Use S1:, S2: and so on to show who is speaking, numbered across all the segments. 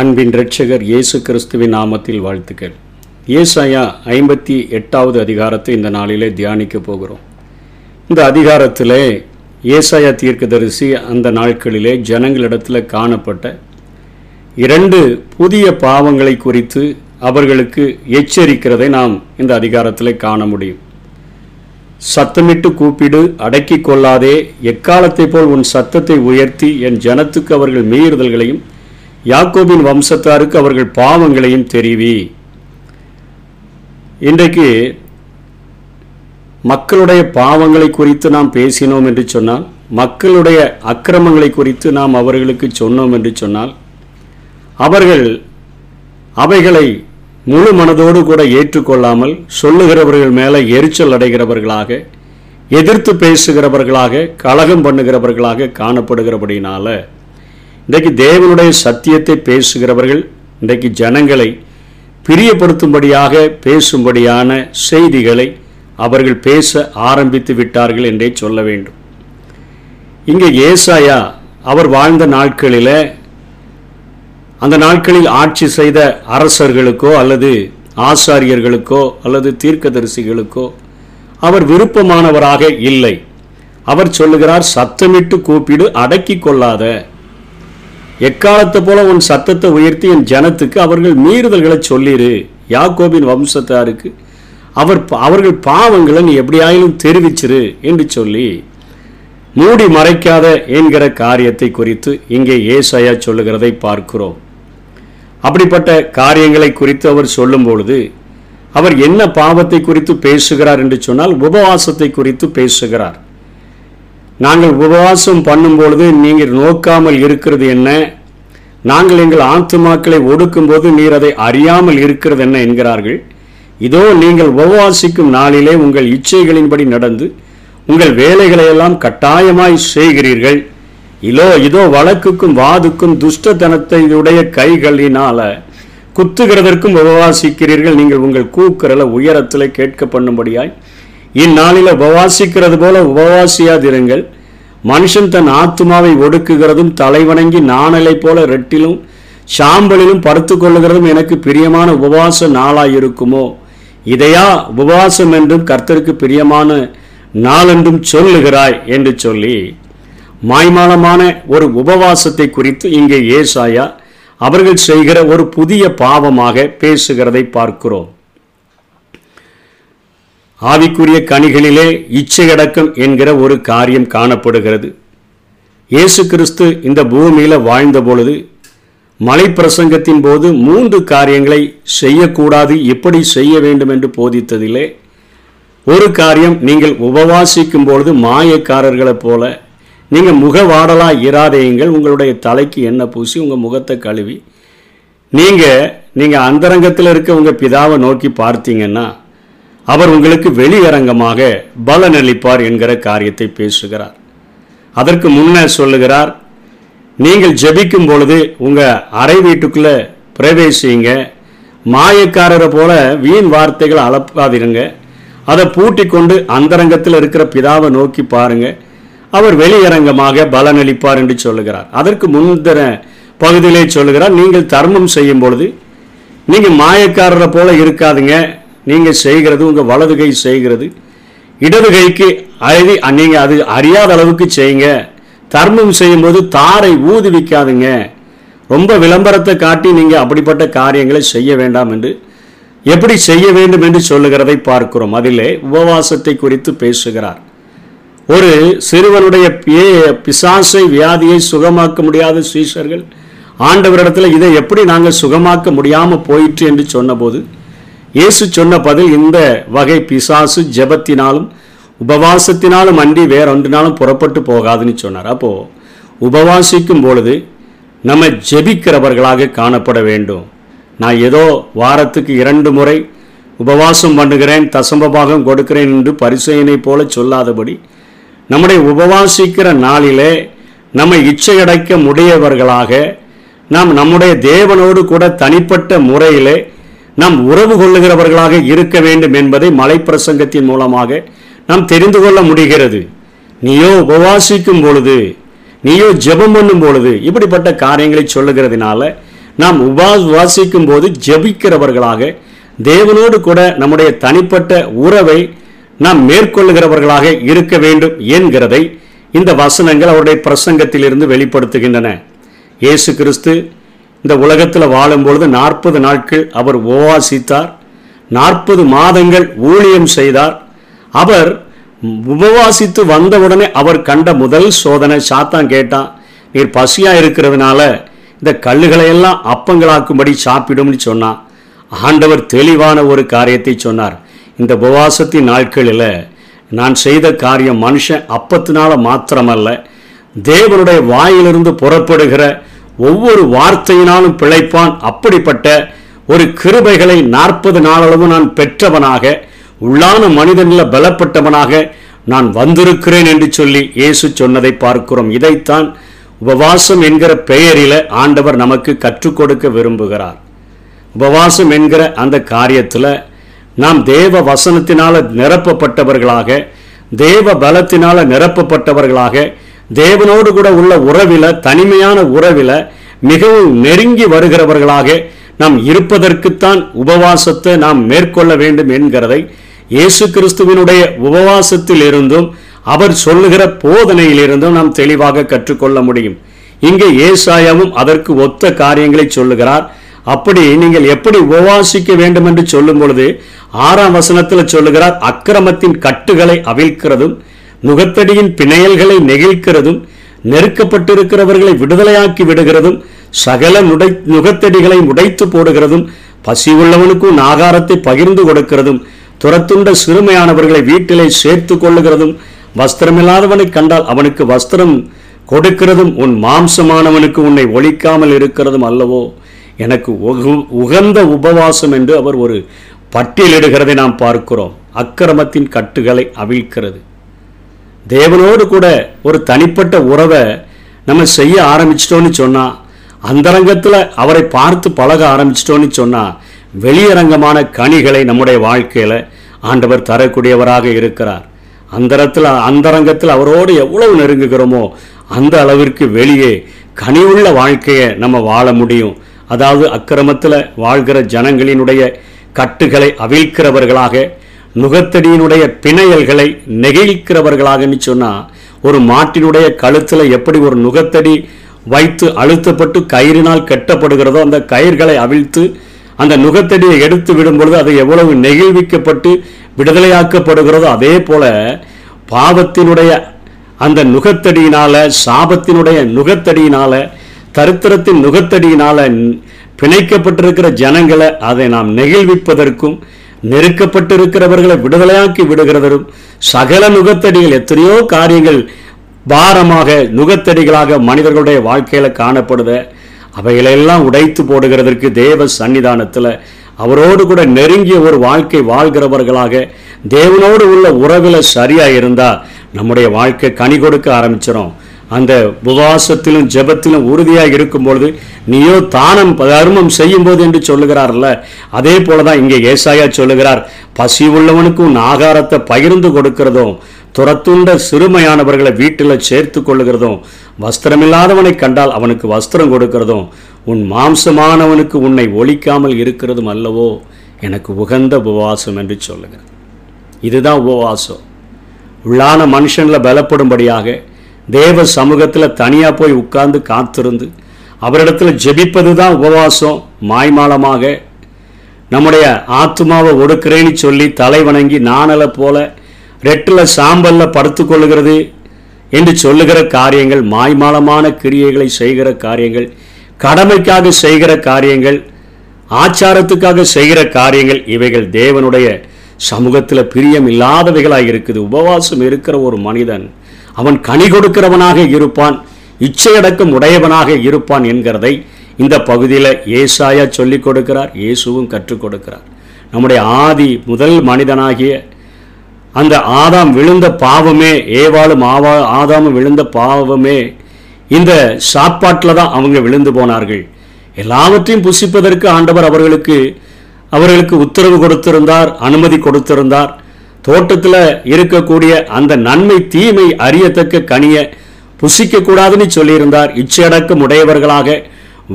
S1: அன்பின் ரட்சகர் இயேசு கிறிஸ்துவின் நாமத்தில் வாழ்த்துக்கள். ஏசாயா ஐம்பத்தி எட்டாவது அதிகாரத்தை இந்த நாளிலே தியானிக்க போகிறோம். இந்த அதிகாரத்தில் ஏசாயா தீர்க்கதரிசி அந்த நாட்களிலே ஜனங்களிடத்தில் காணப்பட்ட இரண்டு புதிய பாவங்களை குறித்து அவர்களுக்கு எச்சரிக்கிறதை நாம் இந்த அதிகாரத்தில் காண முடியும். சத்தமிட்டு கூப்பிடு அடக்கிக் கொள்ளாதே எக்காலத்தைப் போல் உன் சத்தத்தை உயர்த்தி என் ஜனத்துக்கு அவர்கள் மீறுதல்களையும் யாக்கோபின் வம்சத்தாருக்கு அவர்கள் பாவங்களையும் தெரிவி. இன்றைக்கு மக்களுடைய பாவங்களை குறித்து நாம் பேசினோம் என்று சொன்னால் மக்களுடைய அக்கிரமங்களை குறித்து நாம் அவர்களுக்கு சொன்னோம் என்று சொன்னால் அவர்கள் அவைகளை முழு மனதோடு கூட ஏற்றுக்கொள்ளாமல் சொல்லுகிறவர்கள் மேலே எரிச்சல் அடைகிறவர்களாக எதிர்த்து பேசுகிறவர்களாக கலகம் பண்ணுகிறவர்களாக காணப்படுகிறபடினால இன்றைக்கு தேவனுடைய சத்தியத்தை பேசுகிறவர்கள் இன்றைக்கு ஜனங்களை பிரியப்படுத்தும்படியாக பேசும்படியான செய்திகளை அவர்கள் பேச ஆரம்பித்து விட்டார்கள் என்றே சொல்ல வேண்டும். இங்கே ஏசாயா அவர் வாழ்ந்த நாட்களில் அந்த நாட்களில் ஆட்சி செய்த அரசர்களுக்கோ அல்லது ஆசாரியர்களுக்கோ அல்லது தீர்க்கதரிசிகளுக்கோ அவர் விருப்பமானவராக இல்லை. அவர் சொல்லுகிறார் சத்தமிட்டு கூப்பிடு அடக்கி கொள்ளாத. எக்காலத்தை போல உன் சத்தத்தை உயர்த்தி என் ஜனத்துக்கு அவர்கள் மீறுதல்களை சொல்லிரு. யாக்கோபின் வம்சத்தாருக்கு அவர் அவர்கள் பாவங்களை நீ எப்படியாயிலும் தெரிவிச்சிரு என்று சொல்லி மூடி மறைக்காத என்கிற காரியத்தை குறித்து இங்கே ஏசாயா சொல்லுகிறதை பார்க்கிறோம். அப்படிப்பட்ட காரியங்களை குறித்து அவர் சொல்லும் பொழுது அவர் என்ன பாவத்தை குறித்து பேசுகிறார் என்று சொன்னால் உபவாசத்தை குறித்து பேசுகிறார். நாங்கள் உபவாசம் பண்ணும் பொழுது நீங்கள் நோக்காமல் இருக்கிறது என்ன? நாங்கள் எங்கள் ஆத்துமாக்களை ஒடுக்கும்போது நீர் அதை அறியாமல் இருக்கிறது என்ன என்கிறார்கள். இதோ நீங்கள் உபவாசிக்கும் நாளிலே உங்கள் இச்சைகளின்படி நடந்து உங்கள் வேலைகளை எல்லாம் கட்டாயமாய் செய்கிறீர்கள். இதோ இதோ வழக்குக்கும் வாதுக்கும் துஷ்டத்தனத்தை உடைய கைகளினால குத்துகிறதற்கும் உபவாசிக்கிறீர்கள். நீங்கள் உங்கள் கூக்குரலை உயரத்தில் கேட்க பண்ணும்படியாய் இந்நாளில் உபவாசிக்கிறது போல உபவாசியாதிருங்கள். மனுஷன் தன் ஆத்மாவை ஒடுக்குகிறதும் தலைவணங்கி நாணலை போல ரெட்டிலும் சாம்பலிலும் படுத்து கொள்ளுகிறதும் எனக்கு பிரியமான உபவாச நாளாயிருக்குமோ? இதையா உபவாசம் என்றும் கர்த்தருக்கு பிரியமான நாளென்றும் சொல்லுகிறாய் என்று சொல்லி மாய்மாலமான ஒரு உபவாசத்தை குறித்து இங்கே ஏசாயா அவர்கள் செய்கிற ஒரு புதிய பாவமாக பேசுகிறதை பார்க்கிறோம். ஆவிக்குரிய கனிகளிலே இச்சையடக்கம் என்கிற ஒரு காரியம் காணப்படுகிறது. இயேசு கிறிஸ்து இந்த பூமியில் வாழ்ந்த பொழுது மலை பிரசங்கத்தின் போது மூன்று காரியங்களை செய்யக்கூடாது எப்படி செய்ய வேண்டும் என்று போதித்ததிலே ஒரு காரியம் நீங்கள் உபவாசிக்கும் பொழுது மாயக்காரர்களைப் போல நீங்கள் முகவாடலா இராதேயுங்கள் உங்களுடைய தலைக்கு எண்ணெய் பூசி உங்கள் முகத்தை கழுவி நீங்கள் நீங்கள் அந்தரங்கத்தில் இருக்க உங்கள் பிதாவை நோக்கி பார்த்தீங்கன்னா அவர் உங்களுக்கு வெளியரங்கமாக பலனளிப்பார் என்கிற காரியத்தை பேசுகிறார். அதற்கு முன்னர் சொல்லுகிறார் நீங்கள் ஜெபிக்கும் பொழுது உங்கள் அறை வீட்டுக்குள்ளே பிரவேசிங்க. மாயக்காரரை போல வீண் வார்த்தைகளை அளப்பாதிருங்க அதை பூட்டி கொண்டு அந்தரங்கத்தில் இருக்கிற பிதாவை நோக்கி பாருங்க. அவர் வெளியரங்கமாக பலனளிப்பார் என்று சொல்லுகிறார். அதற்கு முந்தின பகுதியிலே சொல்லுகிறார் நீங்கள் தர்மம் செய்யும் பொழுது நீங்கள் மாயக்காரரை போல இருக்காதுங்க. நீங்கள் செய்கிறது உங்கள் வலது கை செய்கிறது. இடது கைக்கு அழுதி நீங்கள் அது அறியாத அளவுக்கு செய்யுங்க. தர்மம் செய்யும்போது தாரை ஊதுவிக்காதுங்க ரொம்ப விளம்பரத்தை காட்டி நீங்கள் அப்படிப்பட்ட காரியங்களை செய்ய வேண்டாம் என்று. எப்படி செய்ய வேண்டும் என்று சொல்லுகிறதை பார்க்கிறோம். அதிலே உபவாசத்தை குறித்து பேசுகிறார். ஒரு சிறுவனுடைய பிசாசை வியாதியை சுகமாக்க முடியாத சீஷர்கள் ஆண்டவரிடத்தில் இதை எப்படி நாங்கள் சுகமாக்க முடியாமல் போயிற்று என்று சொன்னபோது இயேசு சொன்ன பதில் இந்த வகை பிசாசு ஜெபத்தினாலும் உபவாசத்தினாலும் அன்றி வேறொன்றினாலும் புறப்பட்டு போகாதுன்னு சொன்னார். அப்போது உபவாசிக்கும் பொழுது நம்ம ஜெபிக்கிறவர்களாக காணப்பட வேண்டும். நான் ஏதோ வாரத்துக்கு இரண்டு முறை உபவாசம் பண்ணுகிறேன் தசம்பபாகம் கொடுக்கிறேன் என்று பரிசையினை போல சொல்லாதபடி நம்முடைய உபவாசிக்கிற நாளிலே நம்ம இச்சையடைக்க முடியவர்களாக நாம் நம்முடைய தேவனோடு கூட தனிப்பட்ட முறையிலே நாம் உறவு கொள்ளுகிறவர்களாக இருக்க வேண்டும் என்பதை மலைப்பிரசங்கத்தின் மூலமாக நாம் தெரிந்து கொள்ள முடிகிறது. நீயோ உபவாசிக்கும் பொழுது நீயோ ஜெபம் பண்ணும் பொழுது இப்படிப்பட்ட காரியங்களை சொல்லுகிறதுனால நாம் உபவாசிக்கும் போது ஜெபிக்கிறவர்களாக தேவனோடு கூட நம்முடைய தனிப்பட்ட உறவை நாம் மேற்கொள்ளுகிறவர்களாக இருக்க வேண்டும் என்கிறதை இந்த வசனங்கள் அவருடைய பிரசங்கத்திலிருந்து வெளிப்படுத்துகின்றன. இயேசு கிறிஸ்து இந்த உலகத்தில் வாழும்பொழுது நாற்பது நாட்கள் அவர் உபவாசித்தார் நாற்பது மாதங்கள் ஊழியம் செய்தார். அவர் உபவாசித்து வந்தவுடனே அவர் கண்ட முதல் சோதனை சாத்தான் கேட்டான் நீர் பசியாக இருக்கிறதுனால இந்த கல்லுகளையெல்லாம் அப்பங்களாக்கும்படி சாப்பிடும்னு சொன்னான். ஆண்டவர் தெளிவான ஒரு காரியத்தை சொன்னார். இந்த உபவாசத்தின் நாட்களில் நான் செய்த காரியம் மனுஷன் அப்பத்தினால மாத்திரமல்ல தேவனுடைய வாயிலிருந்து புறப்படுகிற ஒவ்வொரு வார்த்தையினாலும் பிழைப்பான். அப்படிப்பட்ட ஒரு கிருபைகளை நாற்பது நாளளவு நான் பெற்றவனாக உள்ளான மனிதனில் பலப்பட்டவனாக நான் வந்திருக்கிறேன் என்று சொல்லி இயேசு சொன்னதை பார்க்கிறோம். இதைத்தான் உபவாசம் என்கிற பெயரில் ஆண்டவர் நமக்கு கற்றுக் கொடுக்க விரும்புகிறார். உபவாசம் என்கிற அந்த காரியத்தில் நாம் தேவ வசனத்தினால நிரப்பப்பட்டவர்களாக தேவ பலத்தினால நிரப்பப்பட்டவர்களாக தேவனோடு கூட உள்ள உறவில தனிமையான உறவில மிகவும் நெருங்கி வருகிறவர்களாக நாம் இருப்பதற்குத்தான் உபவாசத்தை நாம் மேற்கொள்ள வேண்டும் என்கிறதை இயேசு கிறிஸ்துவினுடைய உபவாசத்தில் இருந்தும் அவர் சொல்லுகிற போதனையிலிருந்தும் நாம் தெளிவாக கற்றுக்கொள்ள முடியும். இங்கே ஏசாயாவும் அதற்கு ஒத்த காரியங்களை சொல்லுகிறார். அப்படி நீங்கள் எப்படி உபவாசிக்க வேண்டும் என்று சொல்லும் பொழுது ஆறாம் வசனத்தில் சொல்லுகிறார் அக்கிரமத்தின் கட்டுகளை அவிழ்க்கிறதும் நுகத்தடியின் பிணையல்களை நெகிழ்க்கிறதும் நெருக்கப்பட்டிருக்கிறவர்களை விடுதலையாக்கி விடுகிறதும் சகல நுடை நுகத்தடிகளை உடைத்து போடுகிறதும் பசி உள்ளவனுக்கும் ஆகாரத்தை பகிர்ந்து கொடுக்கிறதும் துரத்துண்ட சிறுமையானவர்களை வீட்டிலே சேர்த்து கொள்ளுகிறதும் வஸ்திரமில்லாதவனை கண்டால் அவனுக்கு வஸ்திரம் கொடுக்கிறதும் உன் மாம்சமானவனுக்கு உன்னை ஒழிக்காமல் இருக்கிறதும் அல்லவோ? எனக்கு உகு- உகந்த உபவாசம் என்று அவர் ஒரு பட்டியலிடுகிறதை நாம் பார்க்கிறோம். அக்கிரமத்தின் கட்டுகளை அவிழ்க்கிறது. தேவனோடு கூட ஒரு தனிப்பட்ட உறவை நம்ம செய்ய ஆரம்பிச்சிட்டோன்னு சொன்னால் அந்தரங்கத்தில் அவரை பார்த்து பழக ஆரம்பிச்சிட்டோன்னு சொன்னால் வெளியரங்கமான கனிகளை நம்முடைய வாழ்க்கையில் ஆண்டவர் தரக்கூடியவராக இருக்கிறார். அந்தரத்தில் அந்தரங்கத்தில் அவரோடு எவ்வளவு நெருங்குகிறோமோ அந்த அளவிற்கு வெளியே கனிவுள்ள வாழ்க்கையை நம்ம வாழ முடியும். அதாவது அக்கிரமத்தில் வாழ்கிற ஜனங்களினுடைய கட்டுகளை அவிழ்க்கிறவர்களாக நுகத்தடியினுடைய பிணையல்களை நெகிழிக்கிறவர்களாகன்னு சொன்னால் ஒரு மாட்டினுடைய கழுத்தில் எப்படி ஒரு நுகத்தடி வைத்து அழுத்தப்பட்டு கயிறினால் கட்டப்படுகிறதோ அந்த கயிர்களை அவிழ்த்து அந்த நுகத்தடியை எடுத்து விடும் பொழுது அது எவ்வளவு நெகிழ்விக்கப்பட்டு விடுதலையாக்கப்படுகிறதோ அதே போல பாவத்தினுடைய அந்த நுகத்தடியினால சாபத்தினுடைய நுகத்தடியினால தரித்திரத்தின் நுகத்தடியினால பிணைக்கப்பட்டிருக்கிற ஜனங்களை அதை நாம் நெகிழ்விப்பதற்கும் நெருக்கப்பட்டிருக்கிறவர்களை விடுதலையாக்கி விடுகிறதும் சகல நுகத்தடிகள் எத்தனையோ காரியங்கள் பாரமாக நுகத்தடிகளாக மனிதர்களுடைய வாழ்க்கையில் காணப்படுத அவைகளெல்லாம் உடைத்து போடுகிறதற்கு தேவ சன்னிதானத்தில் அவரோடு கூட நெருங்கிய ஒரு வாழ்க்கை வாழ்கிறவர்களாக தேவனோடு உள்ள உறவில் சரியாக இருந்தால் நம்முடைய வாழ்க்கை கனி கொடுக்க ஆரம்பிச்சிடும் அந்த உபவாசத்திலும் ஜெபத்திலும் உறுதியாக இருக்கும் பொழுது நீயோ தானம் தர்மம் செய்யும்போது என்று சொல்லுகிறார்ல அதே போலதான் இங்கே ஏசாயா சொல்லுகிறார் பசி உள்ளவனுக்கு உன் ஆகாரத்தை பகிர்ந்து கொடுக்கிறதும் துரத்துண்ட சிறுமையானவர்களை வீட்டில் சேர்த்து கொள்ளுகிறதும் வஸ்திரமில்லாதவனை கண்டால் அவனுக்கு வஸ்திரம் கொடுக்கிறதும் உன் மாம்சமானவனுக்கு உன்னை ஒழிக்காமல் இருக்கிறதும் அல்லவோ? எனக்கு உகந்த உபவாசம் என்று சொல்லுகிறது இதுதான் உபவாசம். உள்ளான மனுஷனில் பலப்படும்படியாக தேவ சமூகத்தில் தனியாக போய் உட்கார்ந்து காத்திருந்து அவரிடத்தில் ஜெபிப்பது தான் உபவாசம் மாய்மாலமாக. நம்முடைய ஆத்மாவை ஒடுக்கிறேன்னு சொல்லி தலை வணங்கி நாணலை போல ரெட்டில் சாம்பல்ல படுத்துக்கொள்ளுகிறது என்று சொல்லுகிற காரியங்கள் மாய்மாலமான கிரியைகளை செய்கிற காரியங்கள் கடமைக்காக செய்கிற காரியங்கள் ஆச்சாரத்துக்காக செய்கிற காரியங்கள் இவைகள் தேவனுடைய சமூகத்தில் பிரியம் இல்லாதவைகளாக இருக்குது. உபவாசம் இருக்கிற ஒரு மனிதன் அவன் கனி கொடுக்கிறவனாக இருப்பான் இச்சையடக்கம் உடையவனாக இருப்பான் என்கிறதை இந்த பகுதியில் ஏசாயா சொல்லிக் கொடுக்கிறார் இயேசுவும் கற்றுக் கொடுக்கிறார். நம்முடைய ஆதி முதல் மனிதனாகிய அந்த ஆதாம் விழுந்த பாவமே ஏவாளும் ஆவா ஆதாமும் விழுந்த பாவமே இந்த சாப்பாட்டில் தான் அவங்க விழுந்து போனார்கள். எல்லாவற்றையும் புசிப்பதற்கு ஆண்டவர் அவர்களுக்கு அவர்களுக்கு உத்தரவு கொடுத்திருந்தார் அனுமதி கொடுத்திருந்தார். தோட்டத்தில் இருக்கக்கூடிய அந்த நன்மை தீமை அறியத்தக்க கனியை புசிக்கக்கூடாதுன்னு சொல்லியிருந்தார். இச்சையடக்கம் உடையவர்களாக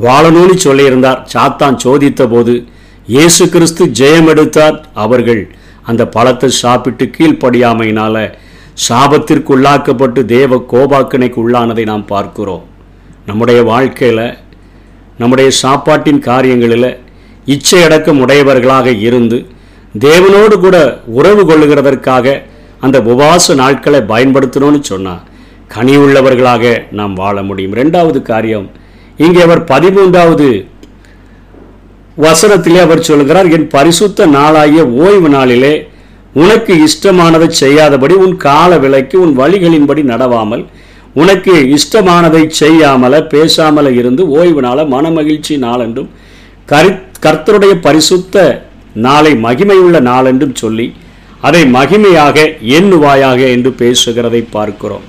S1: வாழணும்னு சொல்லியிருந்தார். சாத்தான் சோதித்த போது இயேசு கிறிஸ்து ஜெயம் எடுத்தார். அவர்கள் அந்த பழத்தை சாப்பிட்டு கீழ்ப்படியாமையினால சாபத்திற்கு உள்ளாக்கப்பட்டு தேவ கோபாக்கினைக்கு உள்ளானதை நாம் பார்க்கிறோம். நம்முடைய வாழ்க்கையில் நம்முடைய சாப்பாட்டின் காரியங்களில் இச்சையடக்கம் உடையவர்களாக இருந்து தேவனோடு கூட உறவு கொள்ளுகிறதற்காக அந்த உபவாச நாட்களை பயன்படுத்தணும்னு சொன்னார். கனி உள்ளவர்களாக நாம் வாழ முடியும். ரெண்டாவது காரியம் இங்கே அவர் பதிமூன்றாவது வசனத்திலே அவர் சொல்கிறார் என் பரிசுத்த நாளாகிய ஓய்வு நாளிலே உனக்கு இஷ்டமானதை செய்யாதபடி உன் கால விலைக்கு உன் வழிகளின்படி நடவாமல் உனக்கு இஷ்டமானதை செய்யாமல பேசாமல இருந்து ஓய்வு நாள மனமகிழ்ச்சி நாளென்றும் கரு கர்த்தருடைய பரிசுத்த நாளை மகிமையுள்ள நாளென்றும் சொல்லி அதை மகிமையாக எண்ணுவாயாக என்று பேசுகிறதை பார்க்கிறோம்.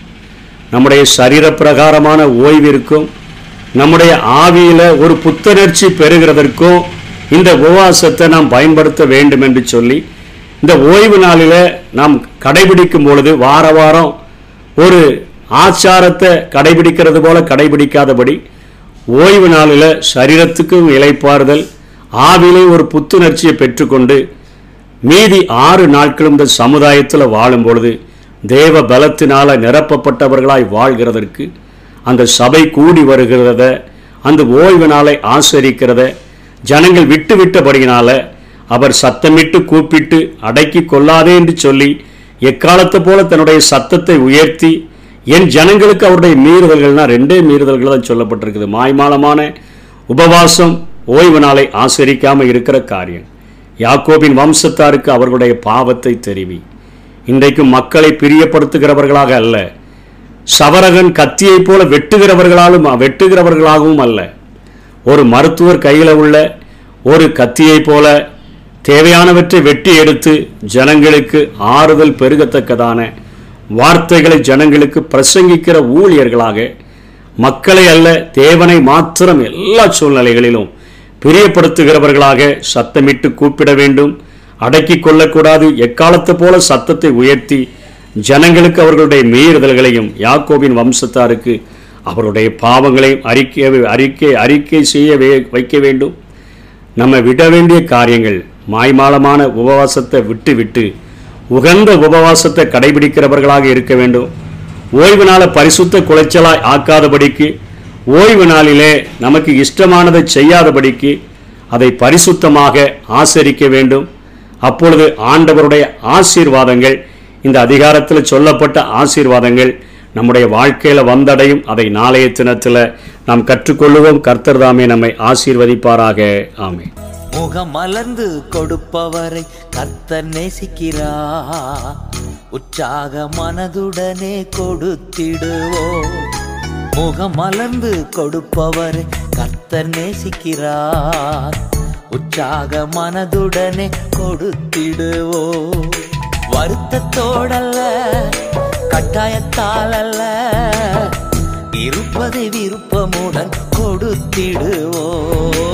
S1: நம்முடைய சரீர பிரகாரமான ஓய்விற்கும் நம்முடைய ஆவியில் ஒரு புத்துணர்ச்சி பெறுகிறதற்கும் இந்த உபவாசத்தை நாம் பயன்படுத்த வேண்டும் என்று சொல்லி இந்த ஓய்வு நாளில் நாம் கடைபிடிக்கும் பொழுது வார வாரம் ஒரு ஆச்சாரத்தை கடைபிடிக்கிறது போல கடைபிடிக்காதபடி ஓய்வு நாளில் சரீரத்துக்கும் இலைப்பாறுதல் ஆவிலே ஒரு புத்துணர்ச்சியை பெற்றுக்கொண்டு மீதி ஆறு நாட்களும் இந்த சமுதாயத்தில் வாழும் பொழுது தேவ பலத்தினால் நிரப்பப்பட்டவர்களாய் வாழ்கிறதற்கு அந்த சபை கூடி வருகிறத அந்த ஓய்வு நாளை ஆசரிக்கிறத ஜனங்கள் விட்டு விட்டபடியினால அவர் சத்தமிட்டு கூப்பிட்டு அடக்கி கொள்ளாதே என்று சொல்லி எக்காலத்தை போல தன்னுடைய சத்தத்தை உயர்த்தி என் ஜனங்களுக்கு அவருடைய மீறுதல்கள்னா ரெண்டே மீறுதல்கள் தான் சொல்லப்பட்டிருக்குது. மாய்மாலமான உபவாசம் ஓய்வு நாளை ஆசரிக்காமல் இருக்கிற காரியம். யாக்கோபின் வம்சத்தாருக்கு அவர்களுடைய பாவத்தை தெரிவி. இன்றைக்கு மக்களை பிரியப்படுத்துகிறவர்களாக அல்ல. சவரகன் கத்தியைப் போல வெட்டுகிறவர்களாலும் வெட்டுகிறவர்களாகவும் அல்ல. ஒரு மருத்துவர் கையில் உள்ள ஒரு கத்தியைப் போல தேவையானவற்றை வெட்டி எடுத்து ஜனங்களுக்கு ஆறுதல் பெருகத்தக்கதான வார்த்தைகளை ஜனங்களுக்கு பிரசங்கிக்கிற ஊழியர்களாக மக்களை அல்ல தேவனை மாத்திரம் எல்லா சூழ்நிலைகளிலும் பிரியப்படுத்துகிறவர்களாக சத்தமிட்டு கூப்பிட வேண்டும். அடக்கி கொள்ளக்கூடாது. எக்காலத்தை போல சத்தத்தை உயர்த்தி ஜனங்களுக்கு அவர்களுடைய மீறுதல்களையும் யாக்கோபின் வம்சத்தாருக்கு அவருடைய பாவங்களையும் அறிக்கை அறிக்கை அறிக்கை செய்ய வே- வைக்க வேண்டும். நம்ம விட வேண்டிய காரியங்கள் மாய்மாலமான உபவாசத்தை விட்டு விட்டு உகந்த உபவாசத்தை கடைபிடிக்கிறவர்களாக இருக்க வேண்டும். ஓய்வு நாள பரிசுத்த குலைச்சலாய் ஆக்காதபடிக்கு ஓய்வு நாளிலே நமக்கு இஷ்டமானதை செய்யாதபடிக்கு அதை பரிசுத்தமாக ஆசரிக்க வேண்டும். அப்பொழுது ஆண்டவருடைய ஆசீர்வாதங்கள் இந்த அதிகாரத்தில் சொல்லப்பட்ட ஆசீர்வாதங்கள் நம்முடைய வாழ்க்கையில் வந்தடையும். அதை நாளைய தினத்தில் நாம் கற்றுக்கொள்ளுவோம். கர்த்தர் தாமே நம்மை ஆசீர்வதிப்பாராக. ஆமே
S2: முகமலர்ந்து கொடுப்பவரை கர்த்தர் நேசிக்கிறா உற்சாக மனதுடனே கொடுத்திடுவோம். முகமலர்ந்து கொடுப்பவர் கத்தர் நேசிக்கிறார். உற்சாக மனதுடனே கொடுத்திடுவோ. வருத்தத்தோடல்ல கட்டாயத்தால் அல்ல இருப்பதை விருப்பமுடன் கொடுத்திடுவோ.